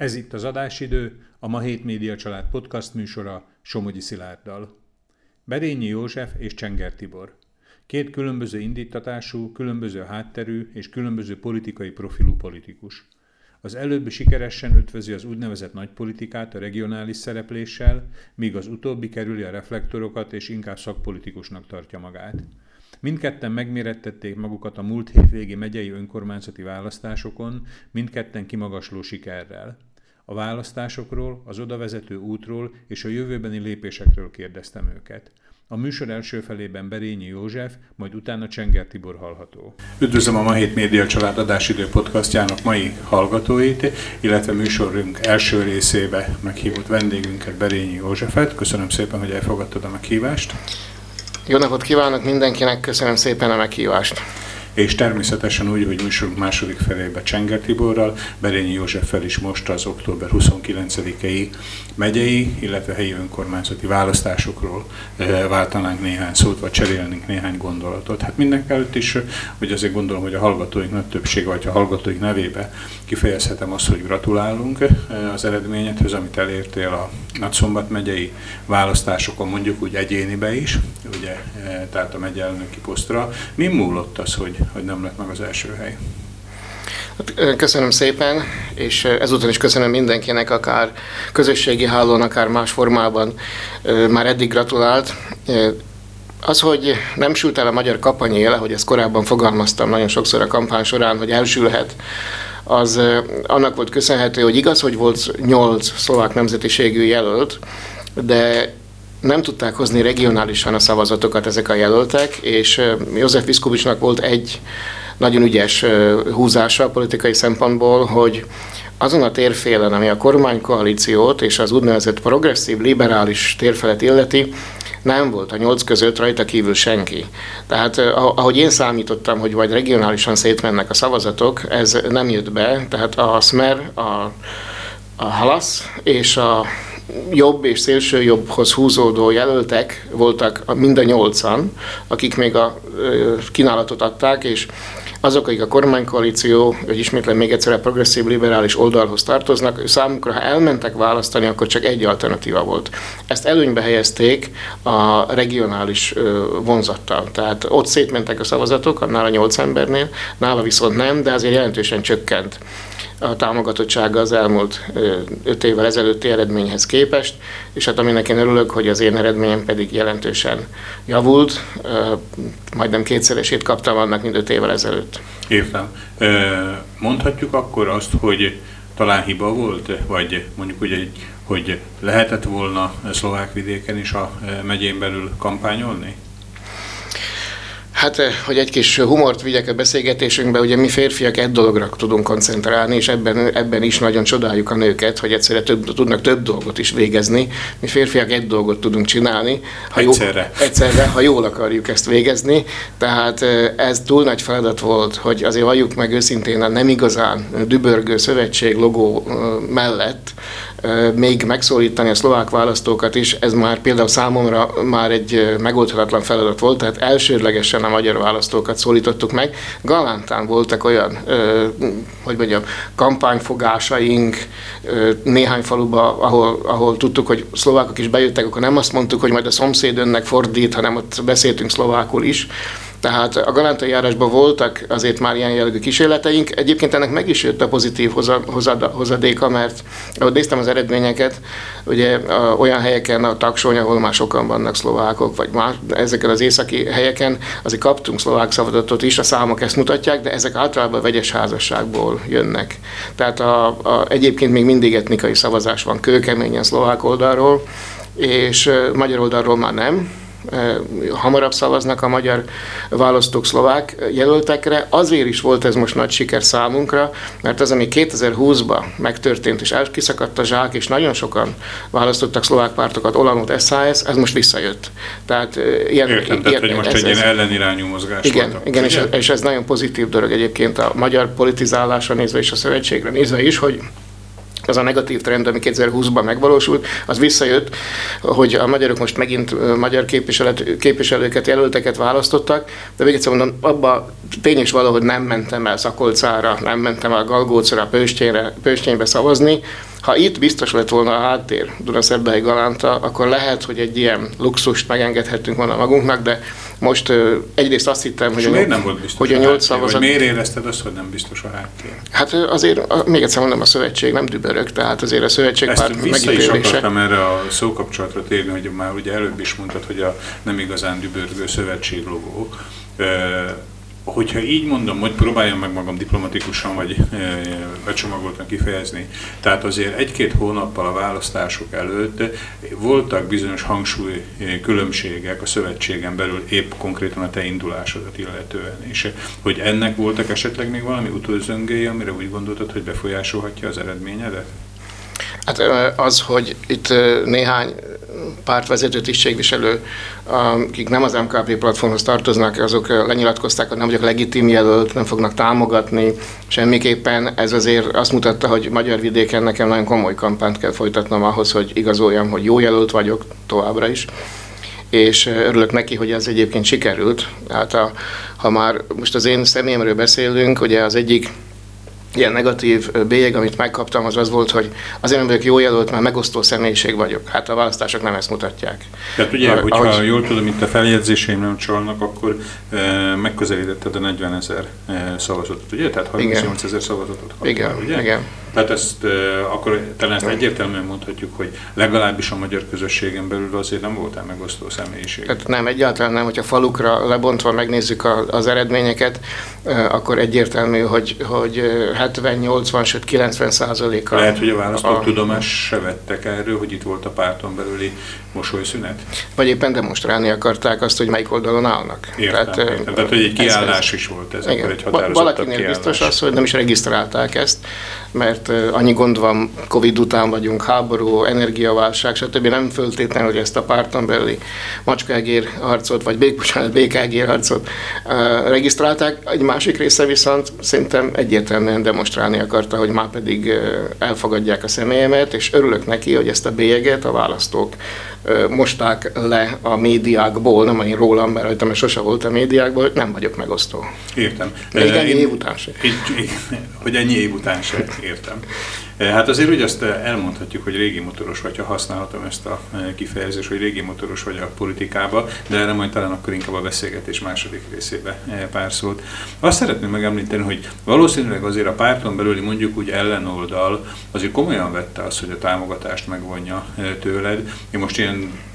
Ez itt az adásidő, a Ma Hét Média Család podcast műsora Somogyi Szilárddal. Berényi József és Csenger Tibor. Két különböző indítatású, különböző hátterű és különböző politikai profilú politikus. Az előbbi sikeresen ötvözi az úgynevezett nagypolitikát a regionális szerepléssel, míg az utóbbi kerüli a reflektorokat és inkább szakpolitikusnak tartja magát. Mindketten megmérettették magukat a múlt hétvégi megyei önkormányzati választásokon, mindketten kimagasló sikerrel. A választásokról, az odavezető útról és a jövőbeni lépésekről kérdeztem őket. A műsor első felében Berényi József, majd utána Csenger Tibor hallható. Üdvözlöm a Ma Hét Média Család adásidő podcastjának mai hallgatóit, illetve műsorunk első részébe meghívott vendégünket Berényi Józsefet. Köszönöm szépen, hogy elfogadtad a meghívást. Jó napot kívánok mindenkinek, köszönöm szépen a meghívást és természetesen úgy, hogy műsorunk második felébe Csenger Tiborral, Berényi Józseffel is most az október 29-i megyei, illetve helyi önkormányzati választásokról eh, váltanánk néhány szót, vagy cserélnénk néhány gondolatot. Hát mindenek előtt is, hogy azért gondolom, hogy a hallgatóink nagy többsége, vagy a hallgatóink nevébe kifejezhetem azt, hogy gratulálunk eh, az eredményedhez, amit elértél a Nagyszombat megyei választásokon, mondjuk úgy egyénibe is, ugye, eh, tehát a megyelnöki posztra. Mi múlott az, hogy hogy nem lett meg az első hely. Hát, köszönöm szépen, és ezúton is köszönöm mindenkinek, akár közösségi hálón, akár más formában már eddig gratulált. Az, hogy nem sült el a magyar kapanyéle, hogy ezt korábban fogalmaztam nagyon sokszor a kampány során, hogy elsülhet, az annak volt köszönhető, hogy igaz, hogy volt nyolc szlovák nemzetiségű jelölt, de nem tudták hozni regionálisan a szavazatokat ezek a jelöltek, és József Viszkovicsnak volt egy nagyon ügyes húzása a politikai szempontból, hogy azon a térfélen, ami a kormánykoalíciót és az úgynevezett progresszív, liberális térfelet illeti, nem volt a nyolc között rajta kívül senki. Tehát ahogy én számítottam, hogy vagy regionálisan szétmennek a szavazatok, ez nem jött be, tehát a Smer, a, a Halasz és a jobb és szélső jobbhoz húzódó jelöltek voltak mind a nyolcan, akik még a kínálatot adták, és azok, akik a kormánykoalíció, vagy ismétlen még egyszer a progresszív liberális oldalhoz tartoznak, számukra, ha elmentek választani, akkor csak egy alternatíva volt. Ezt előnybe helyezték a regionális vonzattal. Tehát ott szétmentek a szavazatok, annál a nyolc embernél, nála viszont nem, de azért jelentősen csökkent a támogatottsága az elmúlt öt évvel ezelőtti eredményhez képest, és hát aminek én örülök, hogy az én eredményem pedig jelentősen javult, majdnem kétszeresét kaptam annak, mint öt évvel ezelőtt. Értem. Mondhatjuk akkor azt, hogy talán hiba volt, vagy mondjuk úgy, hogy lehetett volna szlovák vidéken is a megyén belül kampányolni? Hát, eh, hogy egy kis humort vigyek a beszélgetésünkbe, ugye mi férfiak egy dologra tudunk koncentrálni, és ebben, ebben is nagyon csodáljuk a nőket, hogy egyszerre több, tudnak több dolgot is végezni. Mi férfiak egy dolgot tudunk csinálni. Ha egyszerre. Jó, egyszerre, ha jól akarjuk ezt végezni. Tehát eh, ez túl nagy feladat volt, hogy azért valljuk meg őszintén a nem igazán dübörgő szövetség logó eh, mellett még megszólítani a szlovák választókat is, ez már például számomra már egy megoldhatatlan feladat volt, tehát elsődlegesen a magyar választókat szólítottuk meg. Galántán voltak olyan, hogy mondjam, kampányfogásaink néhány faluba, ahol, ahol tudtuk, hogy szlovákok is bejöttek, akkor nem azt mondtuk, hogy majd a szomszéd önnek fordít, hanem ott beszéltünk szlovákul is. Tehát a galántai járásban voltak azért már ilyen jellegű kísérleteink. Egyébként ennek meg is jött a pozitív hozadéka, mert ahogy néztem az eredményeket, ugye olyan helyeken, a Taksony, ahol már sokan vannak szlovákok, vagy már ezeken az északi helyeken, azért kaptunk szlovák szavazatot is, a számok ezt mutatják, de ezek általában vegyes házasságból jönnek. Tehát a, a, egyébként még mindig etnikai szavazás van kőkeményen szlovák oldalról, és magyar oldalról már nem, hamarabb szavaznak a magyar választók szlovák jelöltekre. Azért is volt ez most nagy siker számunkra, mert az, ami 2020-ban megtörtént, és kiszakadt a zsák, és nagyon sokan választottak szlovák pártokat, Olanot, SZSZ, ez most visszajött. Tehát ilyen, Értem, ilyen, tehát, hogy most ez, egy ilyen ellenirányú mozgás Igen, voltak, igen és, és ez nagyon pozitív dolog egyébként a magyar politizálásra nézve és a szövetségre nézve is, hogy az a negatív trend, ami 2020-ban megvalósult, az visszajött, hogy a magyarok most megint magyar képviselőket, jelölteket választottak, de még egyszer mondom, abba tény is valahogy nem mentem el Szakolcára, nem mentem el Galgócra, Pőstényre, Pősténybe szavazni, ha itt biztos lett volna a háttér Dunaszerdai Galánta, akkor lehet, hogy egy ilyen luxust megengedhettünk volna magunknak, de most uh, egyrészt azt hittem, hogy a, miért nem volt biztos hogy a nyolc szavazat... miért érezted azt, hogy nem biztos a háttér? Hát azért, még egyszer mondom, a szövetség nem dübörög, tehát azért a szövetség Ezt párt vissza is akartam erre a szókapcsolatra térni, hogy már ugye előbb is mondtad, hogy a nem igazán dübörgő szövetség logó hogyha így mondom, hogy próbáljam meg magam diplomatikusan vagy becsomagoltan kifejezni, tehát azért egy-két hónappal a választások előtt voltak bizonyos hangsúly különbségek a szövetségen belül épp konkrétan a te indulásodat illetően, és hogy ennek voltak esetleg még valami utolzöngéi, amire úgy gondoltad, hogy befolyásolhatja az eredményedet? Hát az, hogy itt néhány pártvezető, tisztségviselő, akik nem az MKP platformhoz tartoznak, azok lenyilatkozták, hogy nem vagyok legitim jelölt, nem fognak támogatni semmiképpen. Ez azért azt mutatta, hogy magyar vidéken nekem nagyon komoly kampányt kell folytatnom ahhoz, hogy igazoljam, hogy jó jelölt vagyok továbbra is és örülök neki, hogy ez egyébként sikerült. Hát a, ha már most az én személyemről beszélünk, ugye az egyik ilyen negatív bélyeg, amit megkaptam, az az volt, hogy azért nem vagyok jó jelölt, mert megosztó személyiség vagyok. Hát a választások nem ezt mutatják. Tehát ugye, a, hogyha ahogy... jól tudom, itt a feljegyzéseim nem csalnak, akkor e, megközelítetted a 40 ezer e, szavazatot, ugye? Tehát 38 ezer szavazatot kaptál, igen, ugye? Igen. Tehát ezt uh, akkor talán ezt egyértelműen mondhatjuk, hogy legalábbis a magyar közösségen belül azért nem voltál megosztó személyiség. Tehát nem, egyáltalán nem, hogyha falukra lebontva megnézzük a, az eredményeket, uh, akkor egyértelmű, hogy, hogy 70, 80, sőt 90 százaléka. Lehet, hogy a választók a... tudomás se vettek erről, hogy itt volt a párton belüli mosolyszünet? Vagy éppen demonstrálni akarták azt, hogy melyik oldalon állnak. Értem, Tehát, értem. Tehát, hogy egy kiállás ez, is volt ez, igen. egy Valakinél kiállás. biztos az, hogy nem is regisztrálták ezt, mert annyi gond van, Covid után vagyunk, háború, energiaválság, stb. Nem föltétlenül, hogy ezt a párton belüli macskágér harcot, vagy bék, bocsánat, békágér harcot uh, regisztrálták. Egy másik része viszont szerintem egyértelműen demonstrálni akarta, hogy már pedig elfogadják a személyemet, és örülök neki, hogy ezt a bélyeget a választók mosták le a médiákból, nem én rólam, mert rajtam sose volt a médiákból, nem vagyok megosztó. Értem. Még ennyi év után sem. Hogy ennyi év után sem, értem. Hát azért úgy azt elmondhatjuk, hogy régi motoros vagy, ha használhatom ezt a kifejezést, hogy régi motoros vagy a politikába, de erre majd talán akkor inkább a beszélgetés második részébe pár szót. Azt szeretném megemlíteni, hogy valószínűleg azért a párton belüli mondjuk úgy ellenoldal azért komolyan vette azt, hogy a támogatást megvonja tőled. Én most ilyen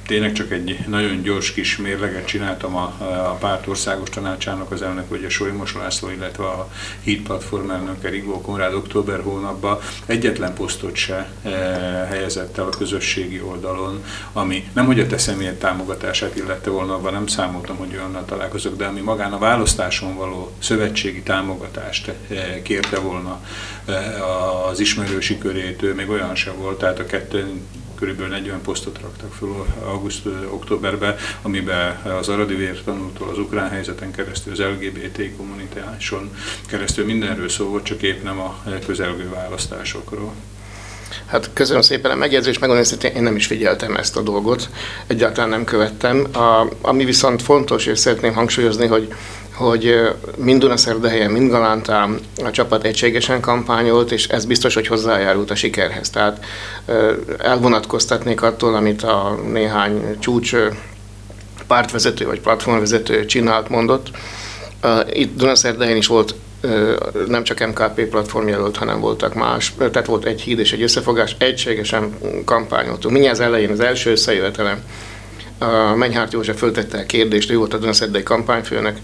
tényleg csak egy nagyon gyors kis mérleget csináltam a, a párt országos tanácsának az elnök, ugye Solymos László, illetve a Híd Platform elnöke Rigó Konrád október hónapban egyetlen posztot se e, helyezett el a közösségi oldalon, ami nem hogy a te személyed támogatását illette volna, abban nem számoltam, hogy olyannal találkozok, de ami magán a választáson való szövetségi támogatást e, kérte volna e, az ismerősi körét, még olyan sem volt, tehát a kettő körülbelül 40 posztot raktak fel auguszt-októberben, amiben az aradi vértanútól, az ukrán helyzeten keresztül, az LGBT kommunitáson keresztül mindenről szó volt, csak épp nem a közelgő választásokról. Hát köszönöm szépen a megjegyzést, megmondom hogy én nem is figyeltem ezt a dolgot, egyáltalán nem követtem. A, ami viszont fontos, és szeretném hangsúlyozni, hogy hogy mind Dunaszerdahelyen, mind Galántán a csapat egységesen kampányolt, és ez biztos, hogy hozzájárult a sikerhez. Tehát elvonatkoztatnék attól, amit a néhány csúcs pártvezető vagy platformvezető csinált, mondott. Itt Dunaszerdahelyen is volt nem csak MKP platform jelölt, hanem voltak más, tehát volt egy híd és egy összefogás, egységesen kampányoltunk. Mindjárt az elején, az első összejövetelem, a Menyhárt József föltette a kérdést, ő volt a Dunaszerdei kampányfőnek,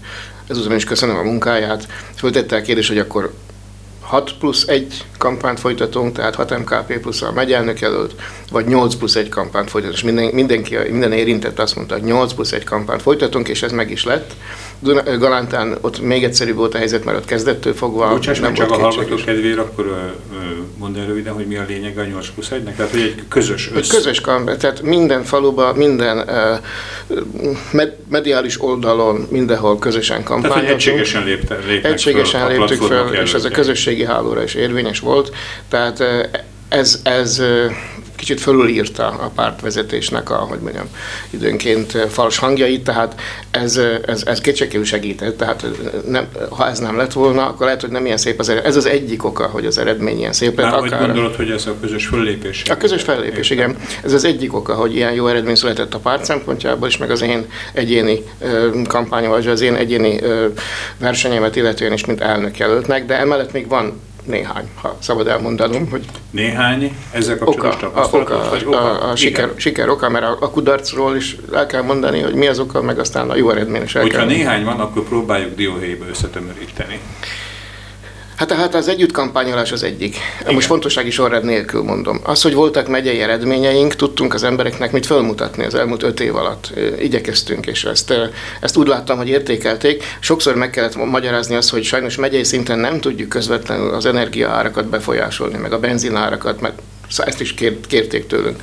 ezúttal is köszönöm a munkáját, föltette a kérdést, hogy akkor 6 plusz 1 kampányt folytatunk, tehát 6 MKP plusz a megyelnök előtt, vagy 8 plusz 1 kampányt folytatunk. És minden, mindenki, minden érintett azt mondta, hogy 8 plusz 1 kampányt folytatunk, és ez meg is lett. Galántán ott még egyszerűbb volt a helyzet, mert ott kezdettől fogva Bocsáss, nem csak a hallgató kedvére, akkor mondd el röviden, hogy mi a lényeg a 8 plusz 1-nek, tehát hogy egy közös össz... Egy közös kampány, tehát minden faluban, minden med- mediális oldalon, mindenhol közösen kampányoltunk. Tehát, egységesen lépte, Egységesen léptük fel, és ez a közösségi hálóra is érvényes volt. Tehát ez, ez kicsit fölülírta a pártvezetésnek a, hogy mondjam, időnként fals hangjait, tehát ez, ez, ez kétségkívül segített, tehát nem, ha ez nem lett volna, akkor lehet, hogy nem ilyen szép az eredmény. Ez az egyik oka, hogy az eredmény ilyen szép lett. Akár... gondolod, hogy ez a közös fellépés? A közös fellépés, igen. Ez az egyik oka, hogy ilyen jó eredmény született a párt szempontjából, és meg az én egyéni kampányom, vagy az én egyéni versenyemet illetően is, mint elnök jelöltnek, de emellett még van néhány, ha szabad elmondanom, hogy... Néhány ezzel kapcsolatos oka, a, oka, vagy oka? A, a siker, siker oka, mert a, a kudarcról is el kell mondani, hogy mi az oka, meg aztán a jó eredmény is el Hogyha kell néhány van, akkor próbáljuk dióhéjba összetömöríteni. Hát tehát az együttkampányolás az egyik. Igen. Most fontossági sorrend nélkül mondom. Az, hogy voltak megyei eredményeink, tudtunk az embereknek mit felmutatni az elmúlt öt év alatt. Igyekeztünk, és ezt, ezt úgy láttam, hogy értékelték. Sokszor meg kellett magyarázni azt, hogy sajnos megyei szinten nem tudjuk közvetlenül az energiaárakat befolyásolni, meg a benzinárakat, mert ezt is kérték tőlünk.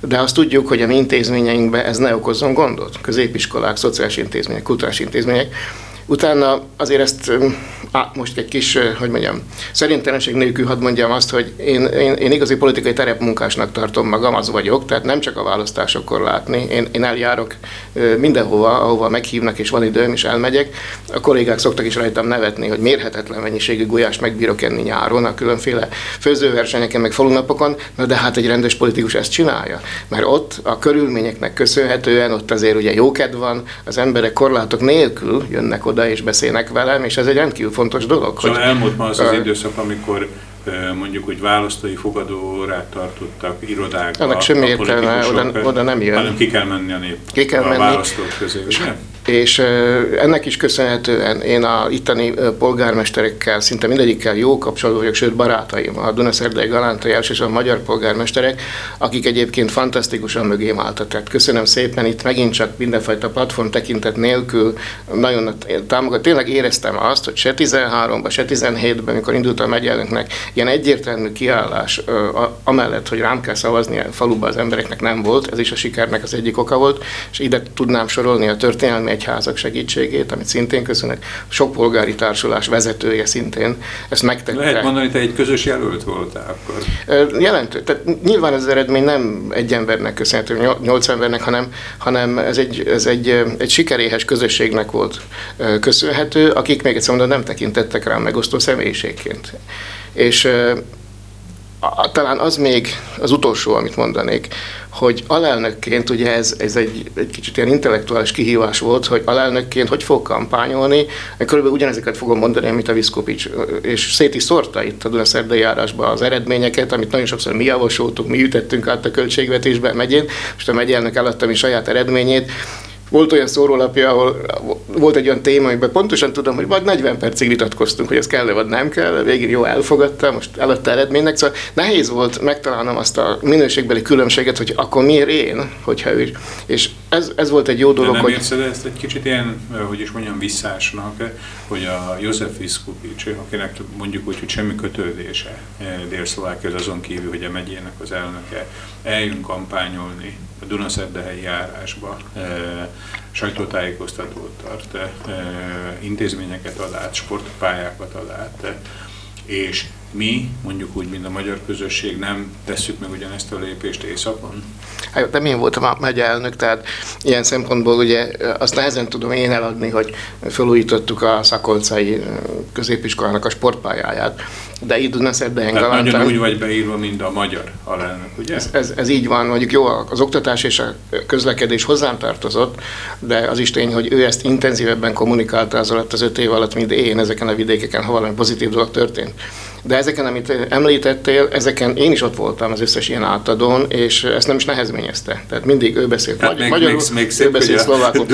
De azt tudjuk, hogy a mi intézményeinkben ez ne okozzon gondot. Középiskolák, szociális intézmények, kulturális intézmények Utána azért ezt, á, most egy kis, hogy mondjam, szerintelenség nélkül hadd mondjam azt, hogy én, én, én igazi politikai terepmunkásnak tartom magam, az vagyok, tehát nem csak a választásokkor látni. Én, én eljárok mindenhova, ahova meghívnak, és van időm, és elmegyek. A kollégák szoktak is rajtam nevetni, hogy mérhetetlen mennyiségű gulyást megbírok enni nyáron, a különféle főzőversenyeken, meg falunapokon, na de hát egy rendes politikus ezt csinálja. Mert ott a körülményeknek köszönhetően, ott azért ugye jókedv van, az emberek korlátok nélkül jönnek oda, oda és beszélnek velem, és ez egy rendkívül fontos dolog. Szóval hogy, elmúlt ma az az időszak, amikor mondjuk, hogy választói fogadórát tartottak irodákban. Ennek semmi értelme, oda, oda nem jön. Hanem ki kell menni a nép, ki kell a menni. választók közé? És ennek is köszönhetően én a itteni polgármesterekkel, szinte mindegyikkel jó kapcsolatban vagyok, sőt barátaim, a Dunaszerdei Galántai és a magyar polgármesterek, akik egyébként fantasztikusan mögém álltak. Tehát köszönöm szépen, itt megint csak mindenfajta platform tekintet nélkül nagyon támogat. Tényleg éreztem azt, hogy se 13-ban, se 17-ben, amikor indult a megyelőnknek, ilyen egyértelmű kiállás amellett, hogy rám kell szavazni a faluba az embereknek nem volt, ez is a sikernek az egyik oka volt, és ide tudnám sorolni a történelmi egyházak segítségét, amit szintén köszönök, sok polgári társulás vezetője szintén ezt megtette. Lehet mondani, te egy közös jelölt voltál akkor? Jelentő. Tehát nyilván ez az eredmény nem egy embernek köszönhető, nyolc embernek, hanem, hanem ez, egy, ez egy, egy sikeréhes közösségnek volt köszönhető, akik még egyszer mondom, nem tekintettek rám megosztó személyiségként. És a, talán az még az utolsó, amit mondanék, hogy alelnökként, ugye ez, ez egy, egy kicsit ilyen intellektuális kihívás volt, hogy alelnökként hogy fog kampányolni, körülbelül ugyanezeket fogom mondani, amit a Viszkopics, és szét is szórta itt a Dunaszerdai járásba az eredményeket, amit nagyon sokszor mi javasoltuk, mi ütettünk át a költségvetésbe megyén, most a megyelnök eladta mi saját eredményét, volt olyan szórólapja, ahol volt egy olyan téma, amiben pontosan tudom, hogy vagy 40 percig vitatkoztunk, hogy ez kell-e, vagy nem kell, végig jó elfogadta, most eladta eredménynek, szóval nehéz volt megtalálnom azt a minőségbeli különbséget, hogy akkor miért én, hogyha ő is. És ez, ez volt egy jó dolog, De nem hogy... ezt egy kicsit ilyen, hogy is mondjam, visszásnak, hogy a József Viszkupics, akinek mondjuk úgy, hogy semmi kötődése Dél-Szlovákia azon kívül, hogy a megyének az elnöke eljön kampányolni a Dunaszerdehelyi járásba, sajtótájékoztatót tart, intézményeket ad át, sportpályákat ad át, és mi, mondjuk úgy, mint a magyar közösség nem tesszük meg ugyanezt a lépést északon? Hát, de én voltam a megye elnök, tehát ilyen szempontból ugye azt nehezen tudom én eladni, hogy felújítottuk a szakolcai középiskolának a sportpályáját, de így tudna szerdehen Tehát nagyon úgy vagy beírva, mint a magyar alelnök, ugye? Ez, ez, ez, így van, mondjuk jó, az oktatás és a közlekedés hozzám tartozott, de az is tény, hogy ő ezt intenzívebben kommunikálta az alatt az öt év alatt, mint én ezeken a vidékeken, ha valami pozitív dolog történt. De ezeken, amit említettél, ezeken én is ott voltam az összes ilyen átadón, és ezt nem is nehezményezte. Tehát mindig ő beszélt hát magy- magyarul, még, még szép, ő beszélt szlovákul.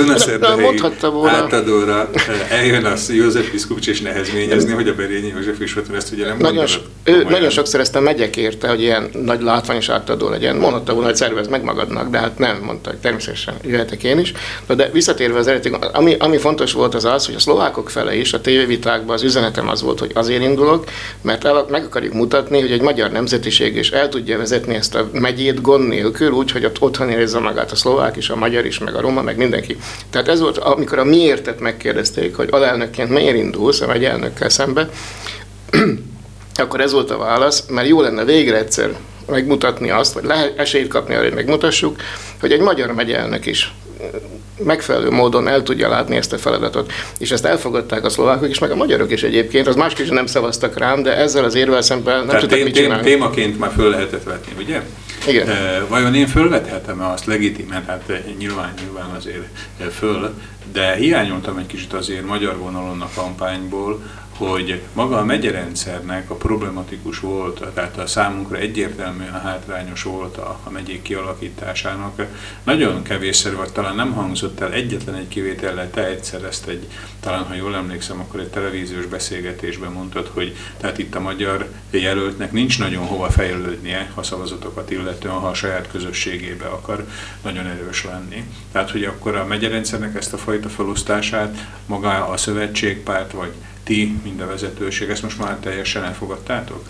mondhatta volna. átadóra eh, eljön az József Piszkucs és nehezményezni, hogy a Berényi József is ott ezt ugye nem nagyon, ő, nagyon sokszor ezt a megyek érte, hogy ilyen nagy látványos átadó legyen. Mondhatta volna, hogy szervez meg magadnak, de hát nem, mondta, hogy természetesen jöhetek én is. De visszatérve az eredeti, ami, ami fontos volt az az, hogy a szlovákok fele is a tévévitákban az üzenetem az volt, hogy azért indulok, mert el, meg akarjuk mutatni, hogy egy magyar nemzetiség is el tudja vezetni ezt a megyét gond nélkül, úgy, hogy ott otthon érezze magát a szlovák is, a magyar is, meg a roma, meg mindenki. Tehát ez volt, amikor a miértet megkérdezték, hogy alelnökként miért indulsz a megyelnökkel szembe, akkor ez volt a válasz, mert jó lenne végre egyszer megmutatni azt, vagy lehet esélyt kapni arra, hogy megmutassuk, hogy egy magyar megyelnök is megfelelő módon el tudja látni ezt a feladatot. És ezt elfogadták a szlovákok is, meg a magyarok is egyébként. Az másképp nem szavaztak rám, de ezzel az érvel szemben nem Tehát tudtak tém, mit csinálni. Témaként már föl lehetett vetni, ugye? Igen. E, vajon én fölvethetem-e azt legitimen? Hát nyilván, nyilván azért föl, de hiányoltam egy kicsit azért magyar vonalon a kampányból, hogy maga a megyerendszernek a problematikus volt, tehát a számunkra egyértelműen hátrányos volt a, a megyék kialakításának. Nagyon kevésszer, vagy talán nem hangzott el egyetlen egy kivétellel, te egyszer ezt egy, talán ha jól emlékszem, akkor egy televíziós beszélgetésben mondtad, hogy tehát itt a magyar jelöltnek nincs nagyon hova fejlődnie a szavazatokat illetően, ha a saját közösségébe akar nagyon erős lenni. Tehát, hogy akkor a megyerendszernek ezt a fajta felosztását maga a szövetségpárt, vagy ti, mind a vezetőség, ezt most már teljesen elfogadtátok?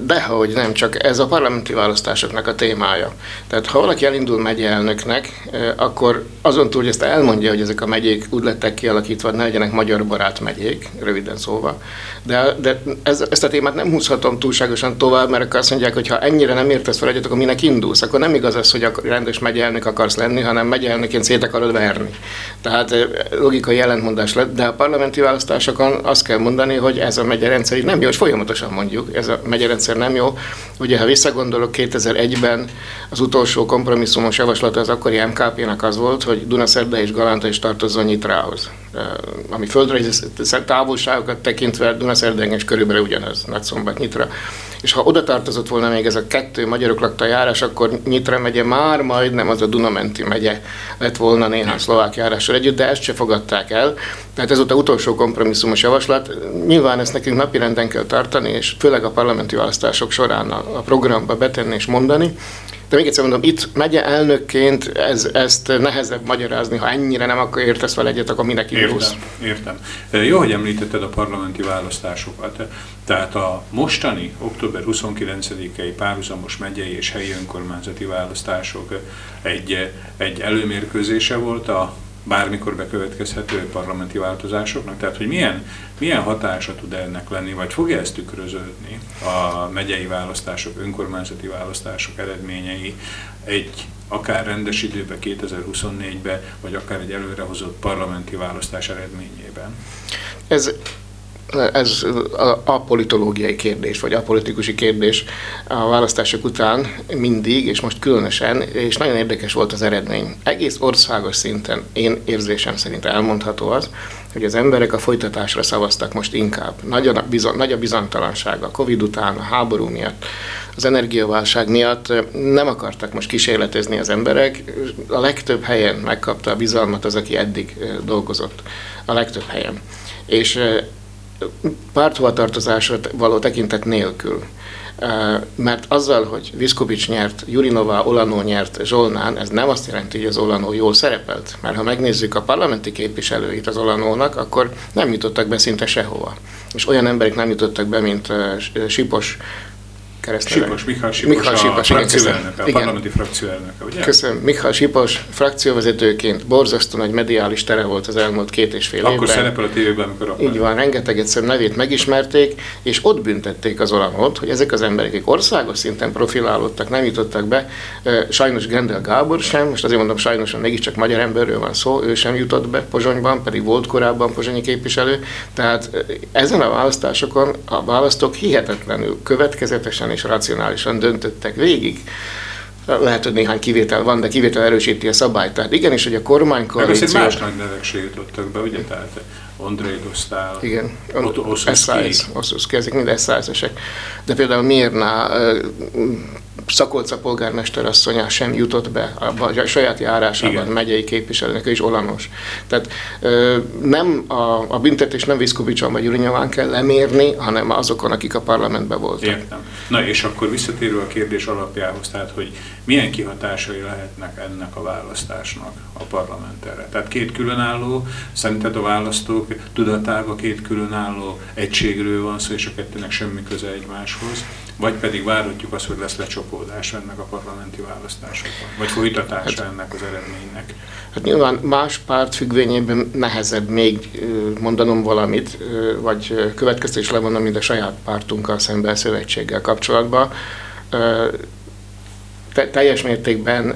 Dehogy nem, csak ez a parlamenti választásoknak a témája. Tehát ha valaki elindul megyeelnöknek, akkor azon túl, hogy ezt elmondja, hogy ezek a megyék úgy lettek kialakítva, hogy ne legyenek magyar barát megyék, röviden szóval. De, de ez, ezt a témát nem húzhatom túlságosan tovább, mert akkor azt mondják, hogy ha ennyire nem értesz fel egyet, akkor minek indulsz? Akkor nem igaz az, hogy a rendes megyeelnök akarsz lenni, hanem megyeelnöként szét akarod verni. Tehát logikai ellentmondás lett, de a parlamenti választásokon azt kell mondani, hogy ez a megye rendszer nem jó, és folyamatosan mondjuk, ez a megyerendszer nem jó. Ugye, ha visszagondolok, 2001-ben az utolsó kompromisszumos javaslat az akkori MKP-nak az volt, hogy Dunaszerde és Galanta is tartozzon Nyitrához. Ami földrajzi távolságokat tekintve Dunaszerde és körülbelül ugyanaz, Nagyszombat Nyitra. És ha oda tartozott volna még ez a kettő magyarok lakta járás, akkor Nyitra megye már majdnem az a Dunamenti megye lett volna néhány szlovák járással együtt, de ezt se fogadták el. Tehát ez volt a utolsó kompromisszumos javaslat. Nyilván ezt nekünk napirenden kell tartani, és főleg a parlamenti választások során a, a programba betenni és mondani. De még egyszer mondom, itt megye elnökként ez, ezt nehezebb magyarázni, ha ennyire nem akkor értesz vele egyet, akkor indulsz. Értem, értem. Jó, hogy említetted a parlamenti választásokat. Tehát a mostani október 29-i párhuzamos megyei és helyi önkormányzati választások egy, egy előmérkőzése volt a bármikor bekövetkezhető parlamenti változásoknak? Tehát, hogy milyen, milyen hatása tud ennek lenni, vagy fogja ezt tükröződni a megyei választások, önkormányzati választások eredményei egy akár rendes időben, 2024-ben, vagy akár egy előrehozott parlamenti választás eredményében? Ez ez a politológiai kérdés, vagy a politikusi kérdés a választások után mindig, és most különösen, és nagyon érdekes volt az eredmény. Egész országos szinten én érzésem szerint elmondható az, hogy az emberek a folytatásra szavaztak most inkább. Nagy a, bizon, nagy a bizonytalanság a Covid után, a háború miatt, az energiaválság miatt nem akartak most kísérletezni az emberek. A legtöbb helyen megkapta a bizalmat az, aki eddig dolgozott. A legtöbb helyen. És párthovatartozásra való tekintet nélkül. Mert azzal, hogy Viszkovics nyert, Jurinova, Olanó nyert Zsolnán, ez nem azt jelenti, hogy az Olanó jól szerepelt. Mert ha megnézzük a parlamenti képviselőit az Olanónak, akkor nem jutottak be szinte sehova. És olyan emberek nem jutottak be, mint Sipos keresztneve. Sipos, Mihály Sipos, Mihály Sipos a frakcióelnöke, a parlamenti frakcióelnöke, ugye? Köszönöm. Mihály Sipos frakcióvezetőként borzasztó nagy mediális tere volt az elmúlt két és fél Akkor évben. Akkor szerepel a tévében, amikor akar. Így van, rengeteg egyszer nevét megismerték, és ott büntették az olanot, hogy ezek az emberek, akik országos szinten profilálódtak, nem jutottak be. Sajnos Gendel Gábor sem, most azért mondom sajnos, mégiscsak magyar emberről van szó, ő sem jutott be Pozsonyban, pedig volt korábban pozsonyi képviselő. Tehát ezen a választásokon a választók hihetetlenül következetesen és racionálisan döntöttek végig. Lehet, hogy néhány kivétel van, de kivétel erősíti a szabályt. Tehát igenis, hogy a kormánykoalíció... Meg más nagy nevek se jutottak be, ugye? Tehát André Dostál, Igen, Oszuszki, ezek mind SZSZ-esek. De például Mirna Szakolca polgármester asszonya sem jutott be a, a saját járásában, Igen. megyei képviselőnek, is olanos. Tehát nem a, a büntetés nem Viszkovicson vagy Urinyaván kell lemérni, hanem azokon, akik a parlamentben voltak. Értem. Na és akkor visszatérő a kérdés alapjához, tehát hogy milyen kihatásai lehetnek ennek a választásnak a parlamenterre? Tehát két különálló, szerinted a választók tudatában két különálló egységről van szó, és a kettőnek semmi köze egymáshoz, vagy pedig várhatjuk azt, hogy lesz lecsapódás ennek a parlamenti választásokon, vagy folytatása hát, ennek az eredménynek? Hát nyilván más párt függvényében nehezebb még mondanom valamit, vagy következtetés levonom, mint a saját pártunkkal szemben szövetséggel kapcsolatban. Teljes mértékben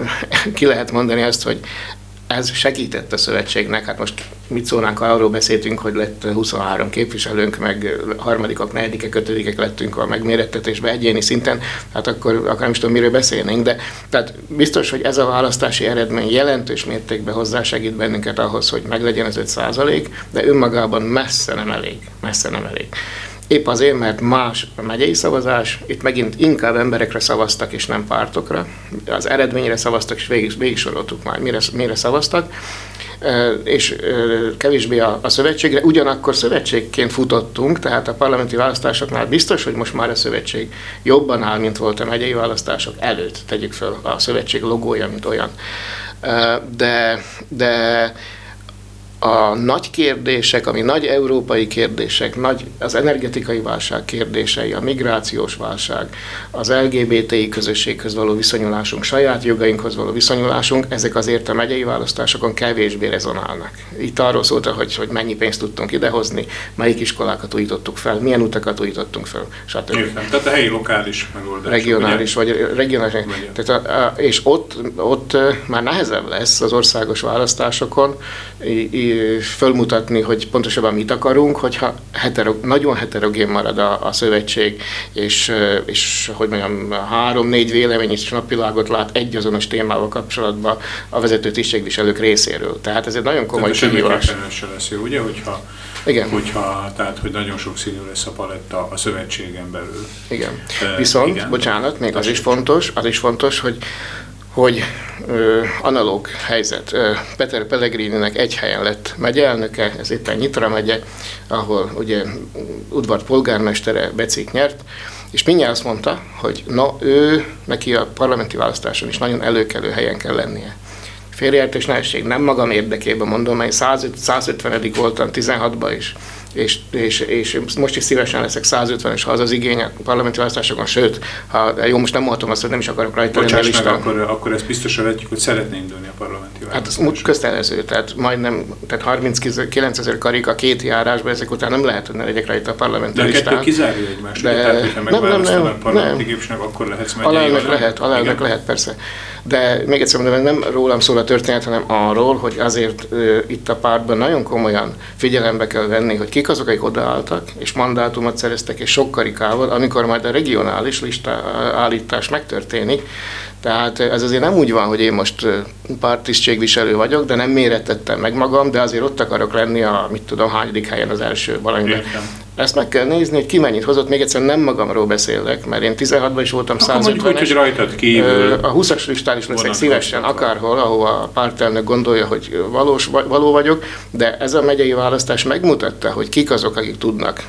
ki lehet mondani azt, hogy ez segített a szövetségnek, hát most mit szólnánk, arról beszéltünk, hogy lett 23 képviselőnk, meg harmadikak, negyedikek, ötödikek lettünk a megmérettetésbe egyéni szinten, hát akkor akár nem is tudom, miről beszélnénk, de tehát biztos, hogy ez a választási eredmény jelentős mértékben hozzásegít bennünket ahhoz, hogy meglegyen ez 5 százalék, de önmagában messze nem elég, messze nem elég. Épp azért, mert más a megyei szavazás, itt megint inkább emberekre szavaztak, és nem pártokra. Az eredményre szavaztak, és végig, végig soroltuk már, mire, mire szavaztak és kevésbé a, a szövetségre. Ugyanakkor szövetségként futottunk, tehát a parlamenti választásoknál biztos, hogy most már a szövetség jobban áll, mint volt a megyei választások előtt. Tegyük fel a szövetség logója, mint olyan. De, de a nagy kérdések, ami nagy európai kérdések, nagy, az energetikai válság kérdései, a migrációs válság, az LGBTI közösséghez való viszonyulásunk, saját jogainkhoz való viszonyulásunk, ezek azért a megyei választásokon kevésbé rezonálnak. Itt arról szólt, hogy, hogy mennyi pénzt tudtunk idehozni, melyik iskolákat újítottuk fel, milyen utakat újítottunk fel, stb. Értem. Tehát a helyi lokális megoldás. Regionális, ugye? vagy regionális. Tehát a, a, és ott, ott már nehezebb lesz az országos választásokon, fölmutatni, hogy pontosabban mit akarunk, hogyha hetero, nagyon heterogén marad a, a szövetség, és, és hogy mondjam, három-négy vélemény és napvilágot lát egy azonos témával kapcsolatban a vezető tisztségviselők részéről. Tehát ez egy nagyon komoly kihívás. se lesz jó, ugye, hogyha igen. Hogyha, tehát, hogy nagyon sok színű lesz a paletta a szövetségen belül. Igen. Viszont, igen. bocsánat, még az is fontos, az is fontos, hogy hogy ö, analóg helyzet. Peter Pellegrininek egy helyen lett megyelnöke, ez éppen Nyitra megye, ahol ugye udvar polgármestere Becik nyert, és mindjárt azt mondta, hogy na ő, neki a parlamenti választáson is nagyon előkelő helyen kell lennie. Félreértés nehézség, nem magam érdekében mondom, mert 150. voltam 16-ban is, és, és, és most is szívesen leszek 150-es, ha az az igény a parlamenti választásokon, sőt, ha jó, most nem mondhatom azt, hogy nem is akarok rajta lenni a listán. Akkor, akkor ezt biztosan vetjük, hogy szeretné indulni a parlamenti választásokon. Hát az kötelező, tehát majdnem, tehát 39 ezer karika két járásban, ezek után nem lehet, hogy ne legyek rajta a parlamenti de listán. De a kettő kizárja egymást, de, tehát hogyha nem, nem, nem, a parlamenti képviselőnek, akkor lehetsz megyei. Alelnök lehet, alelnök lehet, persze. De még egyszer mondom, nem rólam szól a történet, hanem arról, hogy azért uh, itt a pártban nagyon komolyan figyelembe kell venni, hogy kik azok, akik odaálltak, és mandátumot szereztek, és sok karikával, amikor majd a regionális lista állítás megtörténik. Tehát ez azért nem úgy van, hogy én most pártisztségviselő vagyok, de nem méretettem meg magam, de azért ott akarok lenni a, mit tudom, hányadik helyen az első valamiben. Ezt meg kell nézni, hogy ki mennyit hozott. Még egyszer nem magamról beszélek, mert én 16-ban is voltam 150 hogy rajtad kívül. A 20-as listán is leszek szívesen, akárhol, ahova a pártelnök gondolja, hogy valós, való vagyok, de ez a megyei választás megmutatta, hogy kik azok, akik tudnak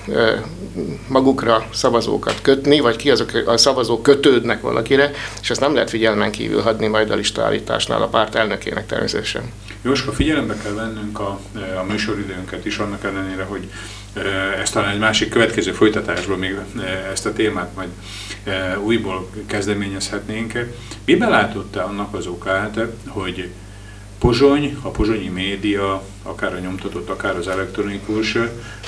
magukra szavazókat kötni, vagy ki azok a szavazók kötődnek valakire, és ezt nem lehet figyelmen kívül hagyni majd a listaállításnál a párt elnökének természetesen. Jóska, figyelembe kell vennünk a, a műsoridőnket is, annak ellenére, hogy ezt talán egy másik következő folytatásban még ezt a témát majd újból kezdeményezhetnénk. Mi belátotta annak az okát, hogy Pozsony, a pozsonyi média, akár a nyomtatott, akár az elektronikus,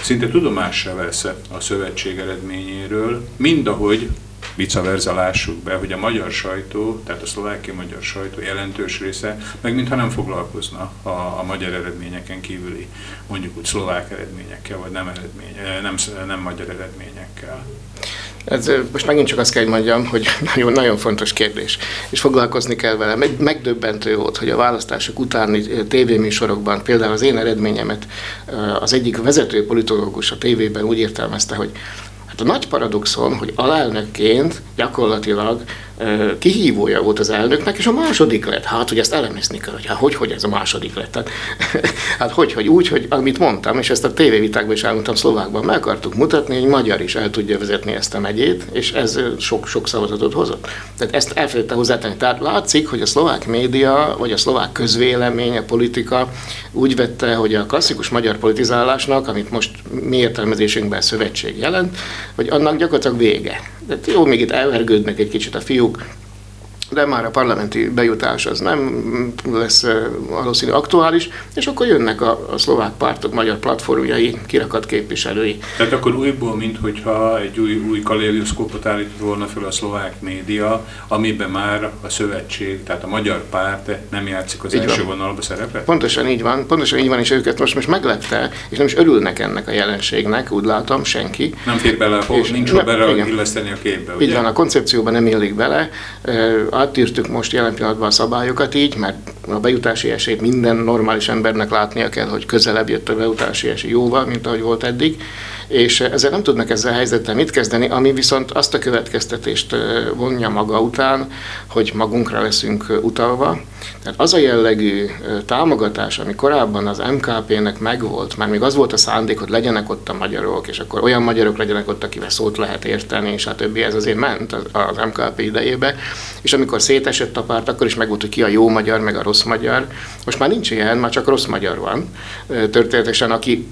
szinte tudomással vesz a szövetség eredményéről, mind ahogy vice versa lássuk be, hogy a magyar sajtó, tehát a szlovákiai magyar sajtó jelentős része, meg mintha nem foglalkozna a, a magyar eredményeken kívüli, mondjuk úgy szlovák eredményekkel, vagy nem, eredmény, nem, nem magyar eredményekkel. Ez, most megint csak azt kell, hogy mondjam, hogy nagyon, nagyon fontos kérdés, és foglalkozni kell vele. Megdöbbentő volt, hogy a választások utáni tévéműsorokban, például az én eredményemet az egyik vezető politológus a tévében úgy értelmezte, hogy Hát a nagy paradoxon, hogy alelnökként gyakorlatilag kihívója volt az elnöknek, és a második lett. Hát, hogy ezt elemezni kell, hogy hát, hogy, hogy ez a második lett. Tehát, hát hogy, hogy úgy, hogy amit mondtam, és ezt a tévévitákban is elmondtam szlovákban, meg akartuk mutatni, hogy magyar is el tudja vezetni ezt a megyét, és ez sok-sok szavazatot hozott. Tehát ezt elfelejtette hozzátenni. Tehát látszik, hogy a szlovák média, vagy a szlovák közvélemény, a politika úgy vette, hogy a klasszikus magyar politizálásnak, amit most mi értelmezésünkben szövetség jelent, hogy annak gyakorlatilag vége. De jó, még itt elvergődnek egy kicsit a fiúk, de már a parlamenti bejutás az nem lesz valószínű aktuális, és akkor jönnek a, a szlovák pártok magyar platformjai, kirakat képviselői. Tehát akkor újból, mintha egy új, új kaléliuszkópot állított volna fel a szlovák média, amiben már a szövetség, tehát a magyar párt nem játszik az így első van. vonalba szerepet? Pontosan így van, pontosan így van, és őket most, most meglepte, és nem is örülnek ennek a jelenségnek, úgy látom, senki. Nem fér bele, és nincs ne, bele illeszteni a képbe, ugye? Így van, a koncepcióban nem illik bele, átírtuk most jelen pillanatban a szabályokat így, mert a bejutási esélyt minden normális embernek látnia kell, hogy közelebb jött a bejutási esély jóval, mint ahogy volt eddig, és ezzel nem tudnak ezzel a helyzettel mit kezdeni, ami viszont azt a következtetést vonja maga után, hogy magunkra leszünk utalva. Tehát az a jellegű támogatás, ami korábban az MKP-nek megvolt, már még az volt a szándék, hogy legyenek ott a magyarok, és akkor olyan magyarok legyenek ott, akivel szót lehet érteni, és a többi, ez azért ment az MKP idejébe. És amikor szétesett a párt, akkor is megvolt, hogy ki a jó magyar, meg a rossz magyar. Most már nincs ilyen, már csak rossz magyar van. Történetesen, aki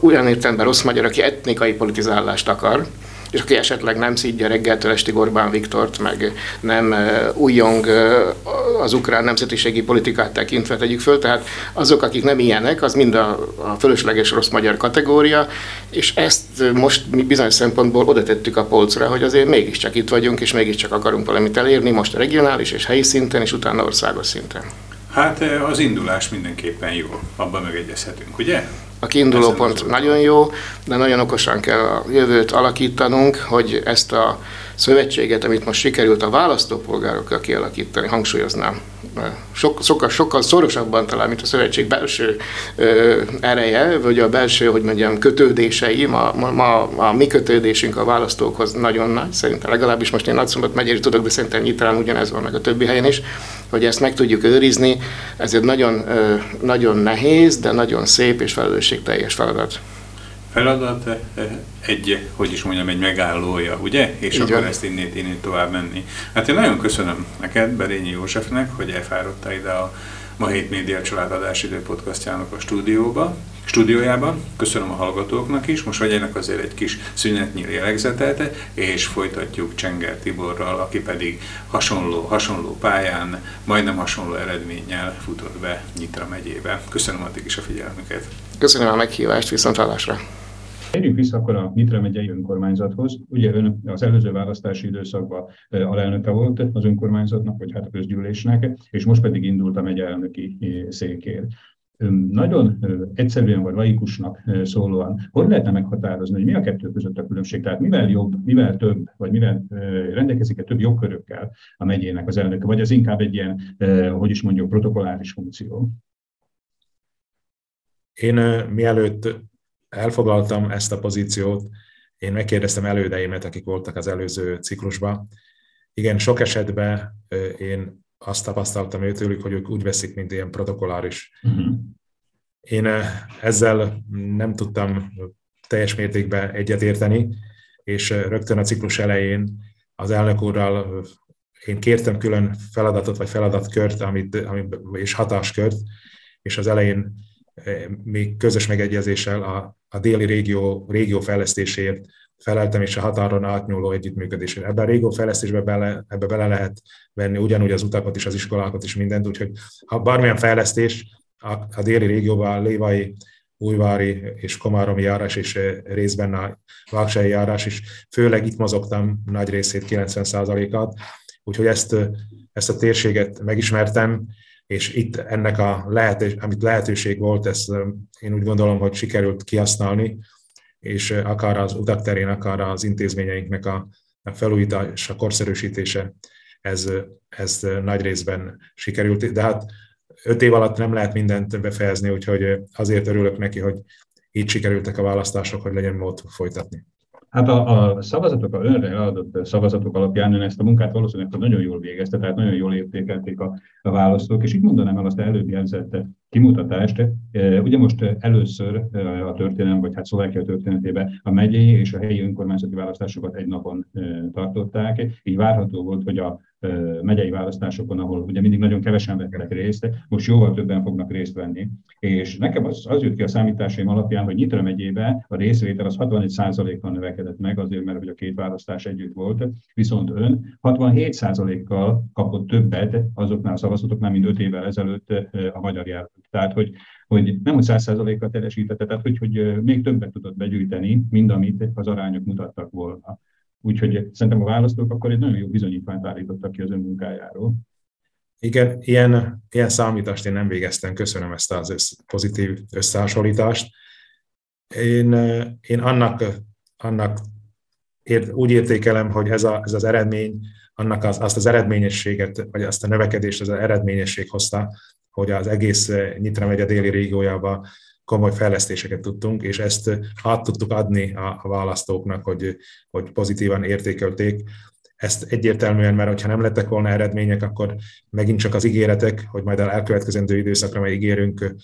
olyan értelemben rossz magyar, aki etnikai politizálást akar, és aki esetleg nem szídja reggeltől estig Orbán Viktort, meg nem újjong az ukrán nemzetiségi politikát tekintve tegyük föl, tehát azok, akik nem ilyenek, az mind a, a fölösleges rossz magyar kategória, és ezt most mi bizonyos szempontból oda tettük a polcra, hogy azért mégiscsak itt vagyunk, és mégiscsak akarunk valamit elérni, most regionális és helyi szinten, és utána országos szinten. Hát az indulás mindenképpen jó, abban megegyezhetünk, ugye? A kiinduló pont nagyon jó, de nagyon okosan kell a jövőt alakítanunk, hogy ezt a szövetséget, amit most sikerült a választópolgárokkal kialakítani, hangsúlyoznám, sok, sokkal, sokkal szorosabban talán, mint a szövetség belső ö, ereje, vagy a belső, hogy mondjam, kötődései, ma, ma, ma a mi kötődésünk a választókhoz nagyon nagy, szerintem legalábbis most én Nagyszombat megyeri tudok, de szerintem nyitán ugyanez van meg a többi helyen is, hogy ezt meg tudjuk őrizni, ez egy nagyon, ö, nagyon nehéz, de nagyon szép és felelősségteljes feladat feladat egy, hogy is mondjam, egy megállója, ugye? És Így akkor van. ezt innét, innét tovább menni. Hát én nagyon köszönöm neked, Berényi Józsefnek, hogy elfáradta ide a Ma Hét Média Családadás idő podcastjának a stúdióba, stúdiójában. Köszönöm a hallgatóknak is, most vegyenek azért egy kis szünetnyi lélegzetet, és folytatjuk Csenger Tiborral, aki pedig hasonló, hasonló pályán, majdnem hasonló eredménnyel futott be Nyitra megyébe. Köszönöm addig is a figyelmüket. Köszönöm a meghívást, viszont hallásra. Térjünk vissza akkor a Nitra megyei önkormányzathoz. Ugye ön az előző választási időszakban alelnöke volt az önkormányzatnak, vagy hát a közgyűlésnek, és most pedig indult a megye elnöki székér. Nagyon egyszerűen vagy laikusnak szólóan, hogy lehetne meghatározni, hogy mi a kettő között a különbség? Tehát mivel jobb, mivel több, vagy mivel rendelkezik-e több jogkörökkel a megyének az elnöke, vagy az inkább egy ilyen, hogy is mondjuk, protokolláris funkció? Én mielőtt elfoglaltam ezt a pozíciót, én megkérdeztem elődeimet, akik voltak az előző ciklusban. Igen, sok esetben én azt tapasztaltam őtőlük, hogy ők úgy veszik, mint ilyen protokolláris. Uh-huh. Én ezzel nem tudtam teljes mértékben egyetérteni, és rögtön a ciklus elején az elnök úrral én kértem külön feladatot, vagy feladatkört, amit, amit, és hatáskört, és az elején még közös megegyezéssel a, a déli régió, régió fejlesztéséért feleltem, és a határon átnyúló együttműködésért. Ebben a régió fejlesztésbe bele, ebbe bele lehet venni ugyanúgy az utakat is, az iskolákat is, mindent, úgyhogy ha bármilyen fejlesztés a, a déli régióban Lévai, Újvári és Komáromi járás, és részben a Vágselyi járás is, főleg itt mozogtam nagy részét, 90%-at, úgyhogy ezt, ezt a térséget megismertem, és itt ennek a lehetőség, amit lehetőség volt, ezt én úgy gondolom, hogy sikerült kihasználni, és akár az utak terén, akár az intézményeinknek a, felújítása, korszerűsítése, ez, ez nagy részben sikerült. De hát öt év alatt nem lehet mindent befejezni, úgyhogy azért örülök neki, hogy így sikerültek a választások, hogy legyen mód folytatni. Hát a, a szavazatok, a önre adott szavazatok alapján ön ezt a munkát valószínűleg nagyon jól végezte, tehát nagyon jól értékelték a, a választók, és itt mondanám el azt előbb jelzett kimutatást. Ugye most először a történelem, vagy hát Szlovákia történetében a megyei és a helyi önkormányzati választásokat egy napon tartották. Így várható volt, hogy a megyei választásokon, ahol ugye mindig nagyon kevesen vettek részt, most jóval többen fognak részt venni. És nekem az, az jött ki a számításaim alapján, hogy Nyitra megyében a részvétel az 61%-kal növekedett meg, azért mert hogy a két választás együtt volt, viszont ön 67%-kal kapott többet azoknál a szavazatoknál, mint 5 évvel ezelőtt a magyar jelölt. Tehát, hogy hogy nem hogy 100%-kal teljesítette, tehát hogy, hogy még többet tudott begyűjteni, mint amit az arányok mutattak volna. Úgyhogy szerintem a választók akkor egy nagyon jó bizonyítványt állítottak ki az ön munkájáról. Igen, ilyen, ilyen számítást én nem végeztem, köszönöm ezt az össz, pozitív összehasonlítást. Én, én annak, annak ért, úgy értékelem, hogy ez, a, ez az eredmény, annak az, azt az eredményességet, vagy azt a növekedést az eredményesség hozta, hogy az egész Nyitra megye déli régiójába komoly fejlesztéseket tudtunk, és ezt át tudtuk adni a, választóknak, hogy, hogy pozitívan értékelték. Ezt egyértelműen, mert ha nem lettek volna eredmények, akkor megint csak az ígéretek, hogy majd elkövetkezendő időszakra majd ígérünk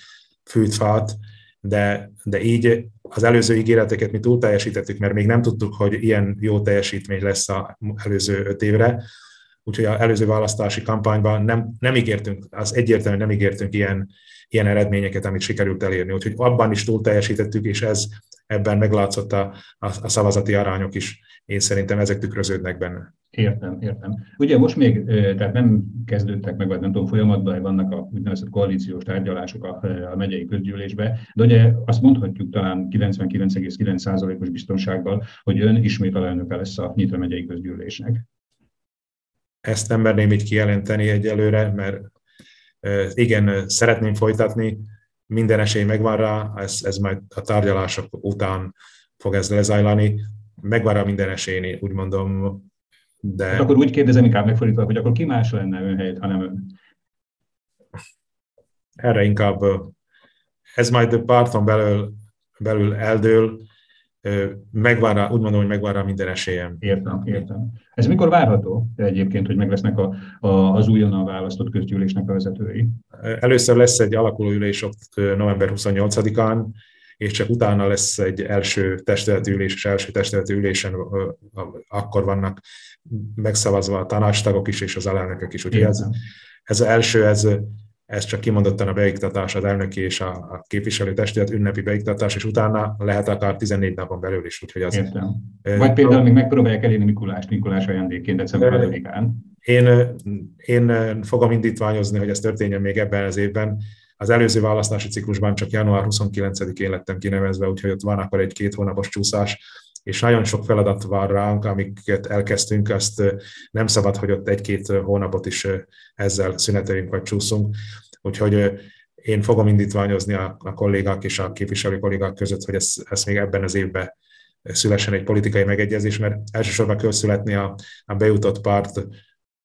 fűt fát, de, de így az előző ígéreteket mi túl teljesítettük, mert még nem tudtuk, hogy ilyen jó teljesítmény lesz az előző öt évre, úgyhogy az előző választási kampányban nem, nem ígértünk, az egyértelműen nem ígértünk ilyen, ilyen eredményeket, amit sikerült elérni. Úgyhogy abban is túl teljesítettük, és ez ebben meglátszott a, a, a szavazati arányok is. Én szerintem ezek tükröződnek benne. Értem, értem. Ugye most még, tehát nem kezdődtek meg, vagy nem tudom, folyamatban vannak a úgynevezett koalíciós tárgyalások a, a megyei közgyűlésbe, de ugye azt mondhatjuk talán 99,9%-os biztonsággal, hogy ön ismét alelnöke lesz a Nyitra megyei közgyűlésnek. Ezt nem merném így kijelenteni egyelőre, mert igen, szeretném folytatni, minden esély megvan rá, ez, ez majd a tárgyalások után fog ez lezajlani, megvan rá minden esély, úgy mondom, de... Hát akkor úgy kérdezem inkább megfordítva, hogy akkor ki más lenne ön helyett, hanem ön? Erre inkább ez majd párton belül, belül eldől, megvár rá, úgy mondom, hogy megvár rá minden esélyem. Értem, értem. Ez mikor várható egyébként, hogy meg lesznek a, a, az újonnan választott közgyűlésnek a vezetői? Először lesz egy alakuló ülés ott november 28-án, és csak utána lesz egy első testületi ülés, és első testületi ülésen akkor vannak megszavazva a tanácstagok is, és az alelnökök is. Úgyhogy ez, ez az első, ez ez csak kimondottan a beiktatás, az elnöki és a, a képviselőtestület ünnepi beiktatás, és utána lehet akár 14 napon belül is. Úgyhogy az, Értem. Vagy például még megpróbálják elérni Mikulást, Mikulás ajándékként december 6-án. Én, én fogom indítványozni, hogy ez történjen még ebben az évben. Az előző választási ciklusban csak január 29-én lettem kinevezve, úgyhogy ott van akkor egy két hónapos csúszás és nagyon sok feladat vár ránk, amiket elkezdtünk, azt nem szabad, hogy ott egy-két hónapot is ezzel szünetelünk vagy csúszunk. Úgyhogy én fogom indítványozni a, a kollégák és a képviselő kollégák között, hogy ez, ez még ebben az évben szülessen egy politikai megegyezés, mert elsősorban kell születni a, a bejutott párt,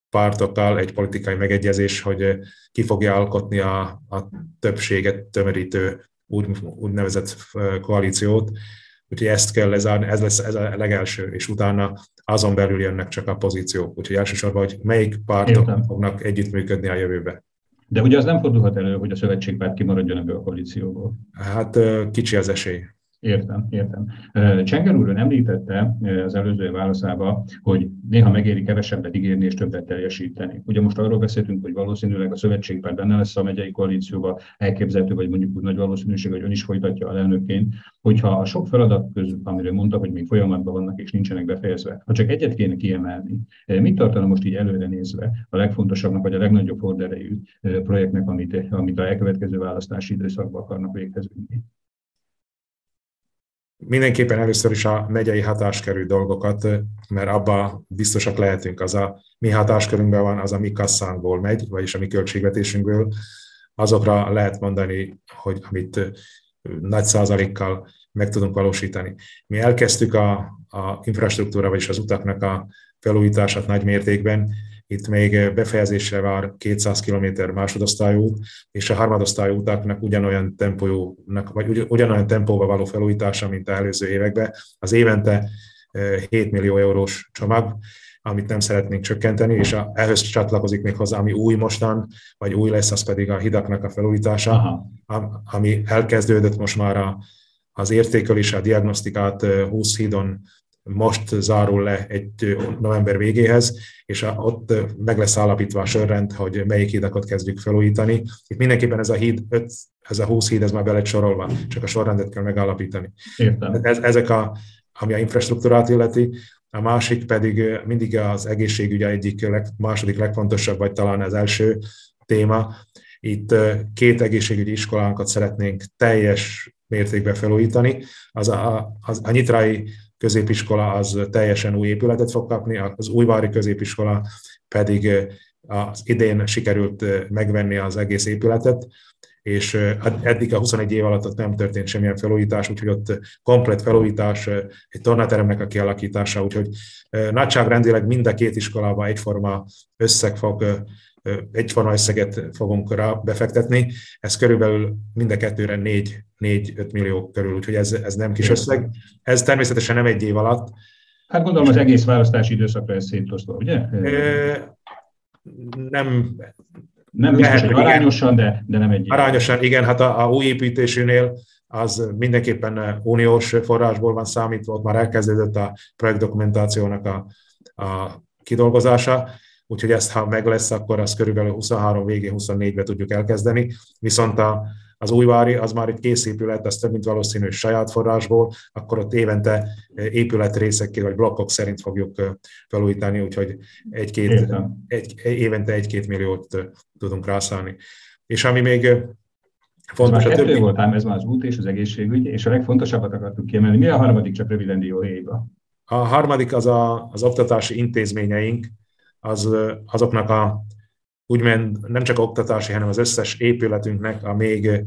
pártokkal egy politikai megegyezés, hogy ki fogja alkotni a, a többséget tömörítő úgy, úgynevezett koalíciót, Úgyhogy ezt kell lezárni, ez lesz ez a legelső, és utána azon belül jönnek csak a pozíciók. Úgyhogy elsősorban, hogy melyik pártok Értem. fognak együttműködni a jövőbe. De ugye az nem fordulhat elő, hogy a szövetségpárt kimaradjon ebből a koalícióból. Hát kicsi az esély. Értem, értem. Csenger úr említette az előző válaszába, hogy néha megéri kevesebbet ígérni és többet teljesíteni. Ugye most arról beszéltünk, hogy valószínűleg a szövetségpár benne lesz a megyei koalícióba, elképzelhető, vagy mondjuk úgy nagy valószínűség, hogy ön is folytatja a elnökként, hogyha a sok feladat közül, amiről mondta, hogy még folyamatban vannak és nincsenek befejezve, ha csak egyet kéne kiemelni, mit tartana most így előre nézve a legfontosabbnak, vagy a legnagyobb horderejű projektnek, amit, amit a elkövetkező választási időszakban akarnak végezni? Mindenképpen először is a megyei hatáskerű dolgokat, mert abba biztosak lehetünk, az a mi hatáskörünkben van, az a mi kasszánkból megy, vagyis a mi költségvetésünkből. Azokra lehet mondani, hogy amit nagy százalékkal meg tudunk valósítani. Mi elkezdtük a, a infrastruktúra, vagyis az utaknak a felújítását nagy mértékben, itt még befejezésre vár 200 km másodosztályú út, és a harmadosztályú utaknak ugyanolyan tempónak, vagy ugyanolyan tempóval való felújítása, mint az előző években. Az évente 7 millió eurós csomag, amit nem szeretnénk csökkenteni, és a, ehhez csatlakozik még hozzá, ami új mostan, vagy új lesz, az pedig a hidaknak a felújítása, Aha. ami elkezdődött most már a, az értékelés, a diagnosztikát 20 hídon most zárul le egy november végéhez, és ott meg lesz állapítva a sorrend, hogy melyik hídakat kezdjük felújítani. Itt mindenképpen ez a híd, ez a 20 híd, ez már be lett sorolva, csak a sorrendet kell megállapítani. Értem. Ez, ezek a, ami a infrastruktúrát illeti, a másik pedig mindig az egészségügy egyik leg, második legfontosabb, vagy talán az első téma. Itt két egészségügyi iskolánkat szeretnénk teljes mértékben felújítani. Az a, az, a nyitrai középiskola az teljesen új épületet fog kapni, az újvári középiskola pedig az idén sikerült megvenni az egész épületet, és eddig a 21 év alatt ott nem történt semmilyen felújítás, úgyhogy ott komplet felújítás, egy tornateremnek a kialakítása, úgyhogy nagyságrendileg mind a két iskolában egyforma összeg fog egyforma összeget fogunk rá befektetni, ez körülbelül mind a kettőre 4-5 millió körül, úgyhogy ez, ez nem kis összeg. Ez természetesen nem egy év alatt. Hát gondolom az egész választási időszakra ez szétosztva, ugye? Nem, nem biztos, hogy arányosan, de, de nem egy Arányosan, igen, hát a, a új építésűnél az mindenképpen uniós forrásból van számítva, ott már elkezdődött a projektdokumentációnak a, a kidolgozása, úgyhogy ezt, ha meg lesz, akkor az körülbelül 23 végén, 24-ben tudjuk elkezdeni, viszont a, az újvári, az már egy kész épület, az több mint valószínű saját forrásból, akkor ott évente épületrészekké vagy blokkok szerint fogjuk felújítani, úgyhogy egy-két, egy, évente egy-két milliót tudunk rászállni. És ami még fontos... Ez már a többi... volt ám, ez már az út és az egészségügy, és a legfontosabbat akartuk kiemelni. Mi a harmadik, csak röviden dióhéjba? A harmadik az a, az oktatási intézményeink, az, azoknak a úgymond nem csak oktatási, hanem az összes épületünknek a még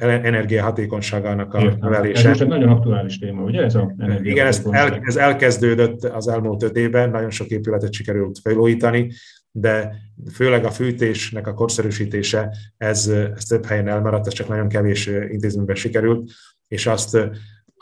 energiahatékonyságának a növelése. Ez egy nagyon aktuális téma, ugye ez a Igen, ez, el, ez elkezdődött az elmúlt öt évben, nagyon sok épületet sikerült felújítani, de főleg a fűtésnek a korszerűsítése, ez, ez több helyen elmaradt, ez csak nagyon kevés intézményben sikerült, és azt,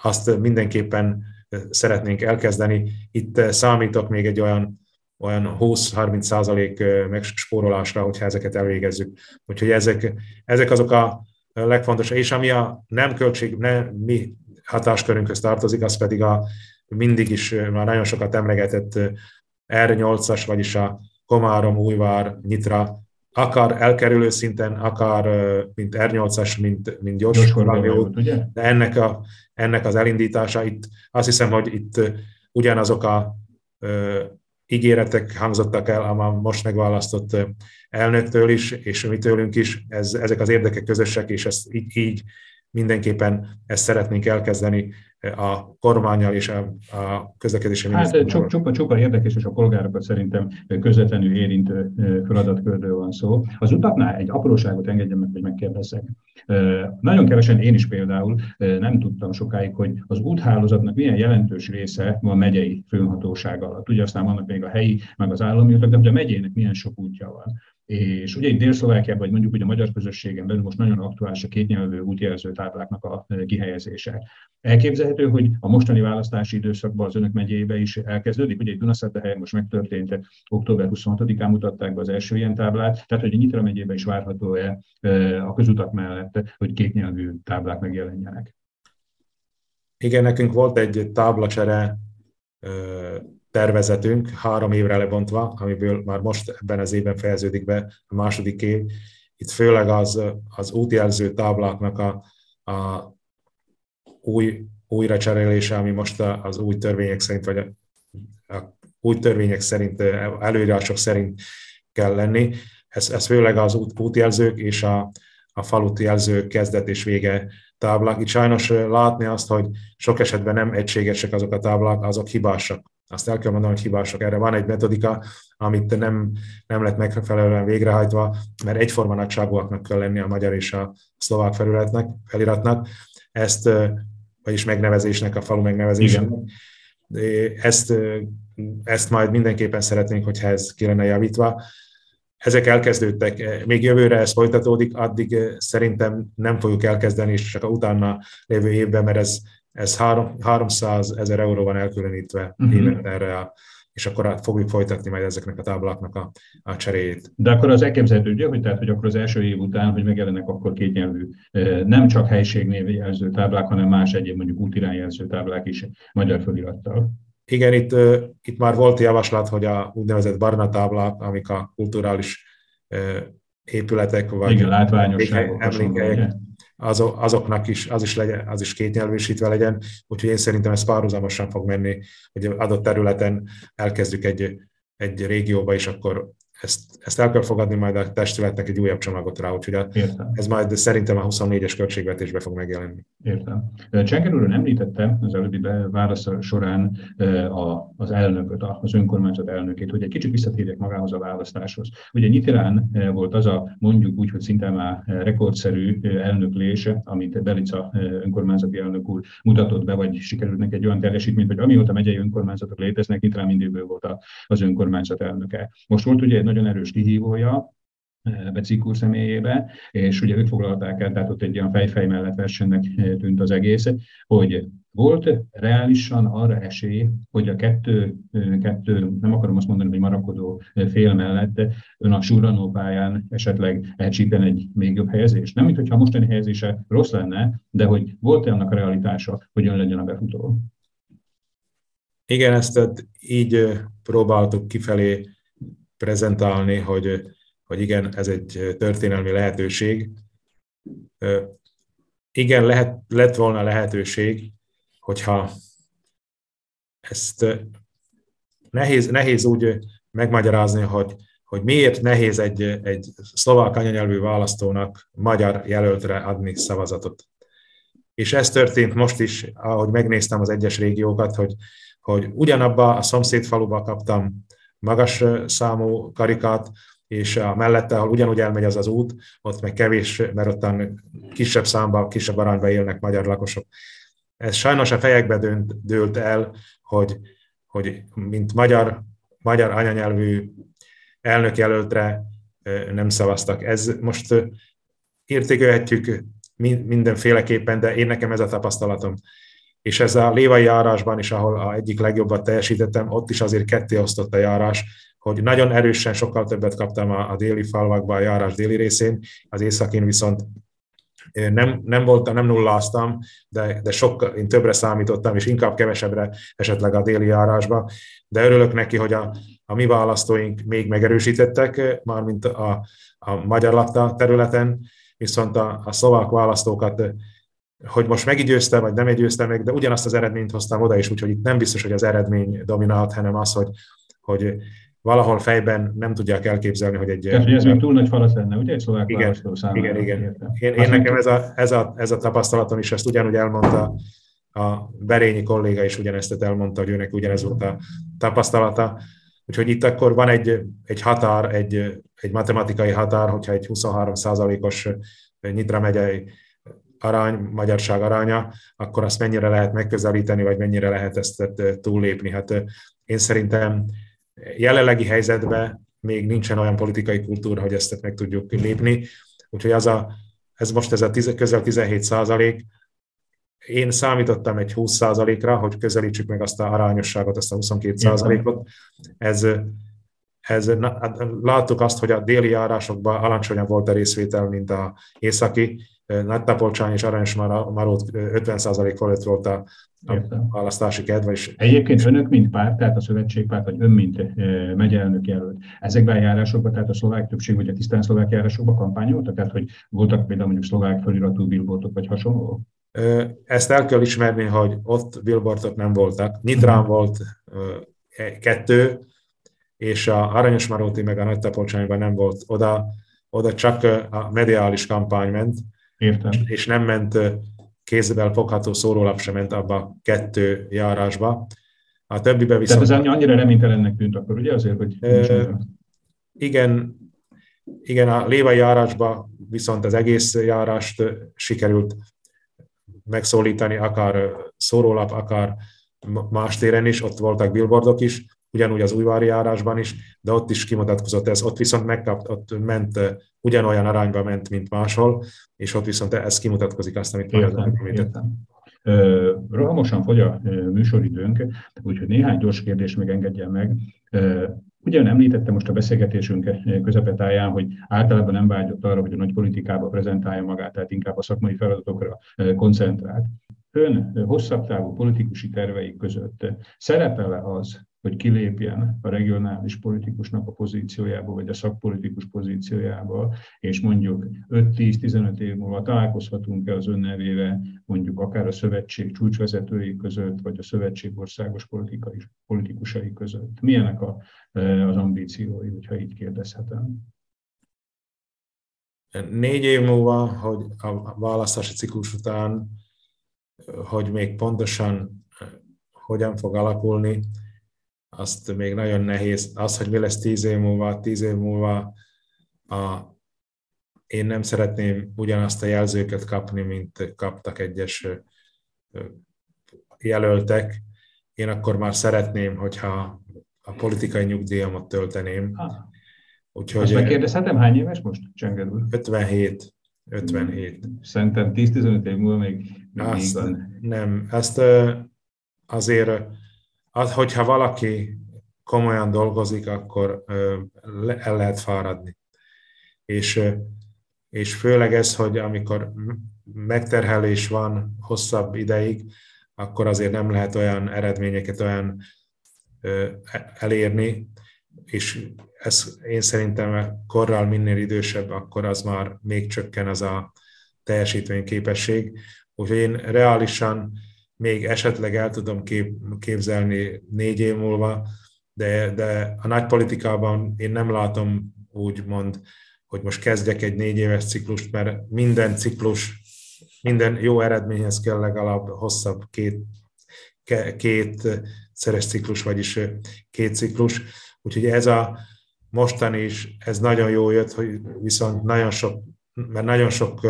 azt mindenképpen szeretnénk elkezdeni. Itt számítok még egy olyan olyan 20-30 százalék megspórolásra, hogyha ezeket elvégezzük. Úgyhogy ezek, ezek azok a legfontosabb, és ami a nem költség, nem mi hatáskörünkhöz tartozik, az pedig a mindig is már nagyon sokat emlegetett R8-as, vagyis a Komárom, Újvár, Nyitra, akár elkerülő szinten, akár mint R8-as, mint, mint gyors, gyors de ennek, a, ennek az elindítása itt, azt hiszem, hogy itt ugyanazok a ígéretek hangzottak el a most megválasztott elnöktől is, és mi tőlünk is. Ez, ezek az érdekek közösek, és ezt így, így mindenképpen ezt szeretnénk elkezdeni a kormányjal és a, a közlekedési Hát csupa, csupa érdekes, és a polgárokat szerintem közvetlenül érintő feladatkörről van szó. Az utaknál egy apróságot engedjen meg, hogy megkérdezzek. Nagyon kevesen én is például nem tudtam sokáig, hogy az úthálózatnak milyen jelentős része van megyei főhatóság alatt. Ugye aztán vannak még a helyi, meg az állami utak, de a megyének milyen sok útja van. És ugye itt Dél-Szlovákiában, vagy mondjuk ugye a magyar közösségen belül most nagyon aktuális a kétnyelvű útjelző tábláknak a kihelyezése. Elképzelhető, hogy a mostani választási időszakban az önök megyébe is elkezdődik, ugye egy Dunaszerte most megtörtént, október 26-án mutatták be az első ilyen táblát, tehát hogy a Nyitra megyébe is várható-e a közutak mellett, hogy kétnyelvű táblák megjelenjenek. Igen, nekünk volt egy táblacsere tervezetünk három évre lebontva, amiből már most ebben az évben fejeződik be a második év. Itt főleg az, az útjelző tábláknak a, a új, újra cserélése, ami most az új törvények szerint, vagy a, a új törvények szerint, előírások szerint kell lenni. Ez, ez főleg az út, útjelzők és a, a falut jelző kezdet és vége táblák. Itt sajnos látni azt, hogy sok esetben nem egységesek azok a táblák, azok hibásak azt el kell mondanom, hogy hibások. Erre van egy metodika, amit nem, nem lett megfelelően végrehajtva, mert egyforma nagyságúaknak kell lenni a magyar és a szlovák felületnek, feliratnak. Ezt, vagyis megnevezésnek, a falu megnevezésnek. Ezt, ezt majd mindenképpen szeretnénk, hogyha ez ki lenne javítva. Ezek elkezdődtek, még jövőre ez folytatódik, addig szerintem nem fogjuk elkezdeni, és csak a utána lévő évben, mert ez ez három, 300 ezer euró van elkülönítve uh-huh. évente erre a, és akkor fogjuk folytatni majd ezeknek a tábláknak a, a cseréjét. De akkor az elképzelhető, ugye, hogy, tehát, hogy akkor az első év után, hogy megjelennek akkor kétnyelvű, nem csak helységnévjelző táblák, hanem más egyéb mondjuk útirányjelző táblák is magyar felirattal. Igen, itt, itt már volt javaslat, hogy a úgynevezett barna táblák, amik a kulturális épületek, vagy Igen, látványosságok, emlékek, azoknak is, az is, legyen, az is kétnyelvűsítve legyen, úgyhogy én szerintem ez párhuzamosan fog menni, hogy adott területen elkezdjük egy, egy régióba, és akkor ezt, ezt el kell fogadni majd a testületnek egy újabb csomagot rá, úgyhogy a, ez majd szerintem a 24-es költségvetésbe fog megjelenni. Értem. Csenker úr említette az előbbi válasz során a, az elnököt, az önkormányzat elnökét, hogy egy kicsit visszatérjek magához a választáshoz. Ugye Nyitirán volt az a mondjuk úgy, hogy szinte már rekordszerű elnöklés, amit Belica önkormányzati elnök úr mutatott be, vagy sikerült neki egy olyan teljesítményt, hogy amióta megyei önkormányzatok léteznek, Nyitirán mindig volt az önkormányzat elnöke. Most volt ugye egy nagyon erős kihívója, eh, Becik úr személyébe, és ugye őt foglalták el, tehát ott egy ilyen fejfej mellett versenynek eh, tűnt az egész, hogy volt reálisan arra esély, hogy a kettő, eh, kettő nem akarom azt mondani, hogy marakodó fél mellett ön a surranó pályán esetleg elcsípen egy még jobb helyezés. Nem, mintha a mostani helyezése rossz lenne, de hogy volt-e annak a realitása, hogy ön legyen a befutó? Igen, ezt így próbáltuk kifelé prezentálni, hogy, hogy igen, ez egy történelmi lehetőség. Igen, lehet, lett volna lehetőség, hogyha ezt nehéz, nehéz úgy megmagyarázni, hogy, hogy miért nehéz egy, egy szlovák anyanyelvű választónak magyar jelöltre adni szavazatot. És ez történt most is, ahogy megnéztem az egyes régiókat, hogy, hogy ugyanabba a szomszédfaluba kaptam magas számú karikát, és a mellette, ahol ugyanúgy elmegy az az út, ott meg kevés, mert ottan kisebb számban, kisebb arányban élnek magyar lakosok. Ez sajnos a fejekbe dönt, dőlt el, hogy, hogy mint magyar, magyar anyanyelvű elnökjelöltre nem szavaztak. Ez most értékelhetjük mindenféleképpen, de én nekem ez a tapasztalatom és ez a lévai járásban is, ahol a egyik legjobbat teljesítettem, ott is azért ketté osztott a járás, hogy nagyon erősen sokkal többet kaptam a, a déli falvakban, a járás déli részén, az északén viszont nem, nem voltam, nem nulláztam, de, de sokkal, én többre számítottam, és inkább kevesebbre esetleg a déli járásba, de örülök neki, hogy a, a mi választóink még megerősítettek, mármint a, a magyar lakta területen, viszont a, a szlovák választókat hogy most meggyőzte, vagy nem győzte meg, de ugyanazt az eredményt hoztam oda is, úgyhogy itt nem biztos, hogy az eredmény dominált, hanem az, hogy, hogy valahol fejben nem tudják elképzelni, hogy egy... Tehát, hogy ez még túl nagy falat lenne, ugye egy szlovák igen, számára? Igen, igen. Én, én nekem ez a, ez, a, ez a tapasztalatom is, ezt ugyanúgy elmondta a Berényi kolléga is ugyanezt elmondta, hogy őnek ugyanez volt a tapasztalata. Úgyhogy itt akkor van egy, egy határ, egy, egy matematikai határ, hogyha egy 23% os Nyitra megyei arány, magyarság aránya, akkor azt mennyire lehet megközelíteni, vagy mennyire lehet ezt túllépni. Hát én szerintem jelenlegi helyzetben még nincsen olyan politikai kultúra, hogy ezt meg tudjuk lépni. Úgyhogy az a, ez most ez a tiz, közel 17 százalék, én számítottam egy 20 százalékra, hogy közelítsük meg azt a arányosságot, azt a 22 százalékot. Ez, ez, hát láttuk azt, hogy a déli járásokban alacsonyabb volt a részvétel, mint a északi, nagy Tapolcsány és Aranyos Marót 50% fölött volt a, a választási kedve. És Egyébként önök, mint párt, tehát a szövetségpárt, vagy ön, mint megyelenők jelölt, ezekben a járásokban, tehát a szlovák többség, vagy a tisztán szlovák járásokban kampányoltak? Tehát, hogy voltak például mondjuk szlovák feliratú billboardok, vagy hasonló? Ezt el kell ismerni, hogy ott billboardok nem voltak. Nitrán volt e, kettő, és a Aranyos Maróti meg a Nagy Tapolcsányban nem volt. Oda, oda csak a mediális kampány ment, Értem. És nem ment kézzel fogható szórólap sem ment abba a kettő járásba. A többibe viszont... Tehát ez annyira reménytelennek tűnt akkor, ugye azért, hogy... E, igen, igen, a lévai járásba viszont az egész járást sikerült megszólítani, akár szórólap, akár más téren is, ott voltak billboardok is, ugyanúgy az újvári járásban is, de ott is kimutatkozott ez, ott viszont megkapt, ott ment, ugyanolyan arányba ment, mint máshol, és ott viszont ez kimutatkozik azt, amit értem, értem. Rohamosan fogy a műsoridőnk, úgyhogy néhány gyors kérdést még engedjen meg. Ugyan említette most a beszélgetésünk közepetáján, hogy általában nem vágyott arra, hogy a nagy politikába prezentálja magát, tehát inkább a szakmai feladatokra koncentrált. Ön hosszabb távú politikusi tervei között szerepele az, hogy kilépjen a regionális politikusnak a pozíciójába, vagy a szakpolitikus pozíciójába, és mondjuk 5-10-15 év múlva találkozhatunk-e az önnevével, mondjuk akár a szövetség csúcsvezetői között, vagy a szövetség országos politikai, politikusai között. Milyenek a, az ambíciói, hogyha így kérdezhetem? Négy év múlva, hogy a választási ciklus után, hogy még pontosan hogyan fog alakulni, azt még nagyon nehéz. Az, hogy mi lesz tíz év múlva, tíz év múlva a, én nem szeretném ugyanazt a jelzőket kapni, mint kaptak egyes jelöltek. Én akkor már szeretném, hogyha a politikai nyugdíjamat tölteném. Ah. Úgyhogy, Azt megkérdezhetem, hány éves most, Csenged úr? 57. 57. Szerintem 10-15 év múlva még, még azt, van. Nem, ezt azért az, hogyha valaki komolyan dolgozik, akkor el lehet fáradni. És, és főleg ez, hogy amikor megterhelés van hosszabb ideig, akkor azért nem lehet olyan eredményeket olyan elérni, és ez én szerintem korral minél idősebb, akkor az már még csökken az a teljesítményképesség. Úgyhogy én reálisan még esetleg el tudom kép, képzelni négy év múlva, de, de a nagy politikában én nem látom úgy mond, hogy most kezdjek egy négy éves ciklust, mert minden ciklus, minden jó eredményhez kell legalább hosszabb két, két szeres ciklus, vagyis két ciklus. Úgyhogy ez a mostani is, ez nagyon jó jött, hogy viszont nagyon sok, mert nagyon sok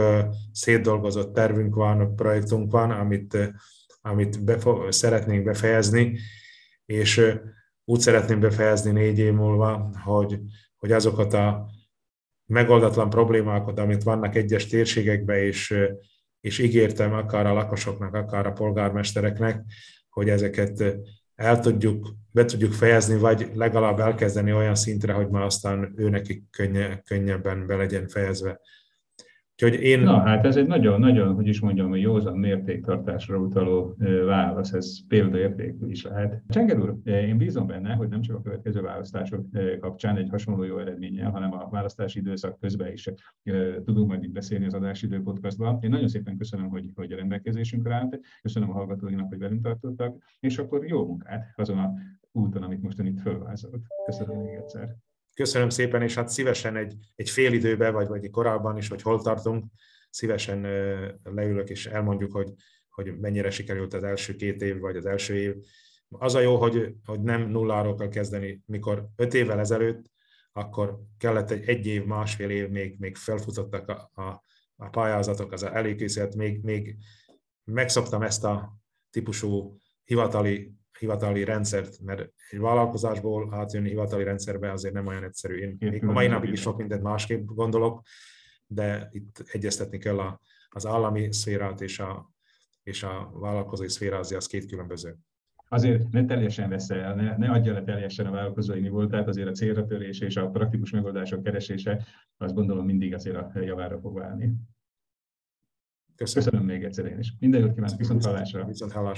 szétdolgozott tervünk van, projektunk van, amit amit befo- szeretnénk befejezni, és úgy szeretném befejezni négy év múlva, hogy, hogy azokat a megoldatlan problémákat, amit vannak egyes térségekben, és, és ígértem akár a lakosoknak, akár a polgármestereknek, hogy ezeket el tudjuk, be tudjuk fejezni, vagy legalább elkezdeni olyan szintre, hogy már aztán őnekik könnye, könnyebben be legyen fejezve Úgyhogy én... Na hát ez egy nagyon-nagyon, hogy is mondjam, hogy józan mértéktartásra utaló válasz, ez példaértékű is lehet. Csenger úr, én bízom benne, hogy nem csak a következő választások kapcsán egy hasonló jó eredménnyel, hanem a választási időszak közben is tudunk majd itt beszélni az adásidő podcastban. Én nagyon szépen köszönöm, hogy, hogy a rendelkezésünkre állt, köszönöm a hallgatóinak, hogy velünk tartottak, és akkor jó munkát azon a úton, amit most itt fölvázolt. Köszönöm még egyszer. Köszönöm szépen, és hát szívesen egy, egy fél időbe, vagy, vagy korábban is, hogy hol tartunk, szívesen leülök és elmondjuk, hogy, hogy mennyire sikerült az első két év, vagy az első év. Az a jó, hogy, hogy nem nulláról kell kezdeni. Mikor öt évvel ezelőtt, akkor kellett egy, egy év, másfél év, még, még felfutottak a, a, a pályázatok, az előkészület, még, még megszoktam ezt a típusú hivatali hivatali rendszert, mert egy vállalkozásból átjönni hivatali rendszerbe azért nem olyan egyszerű. Én még a mai napig is sok mindent másképp gondolok, de itt egyeztetni kell a, az állami szférát és a, és a vállalkozói szféra, azért az két különböző. Azért ne teljesen vesz el, ne, ne adja le teljesen a vállalkozói tehát azért a célra törés és a praktikus megoldások keresése, azt gondolom mindig azért a javára fog válni. Köszönöm. Köszönöm még egyszer én is. Minden jót kívánok, viszont hallásra. Viszont hallásra.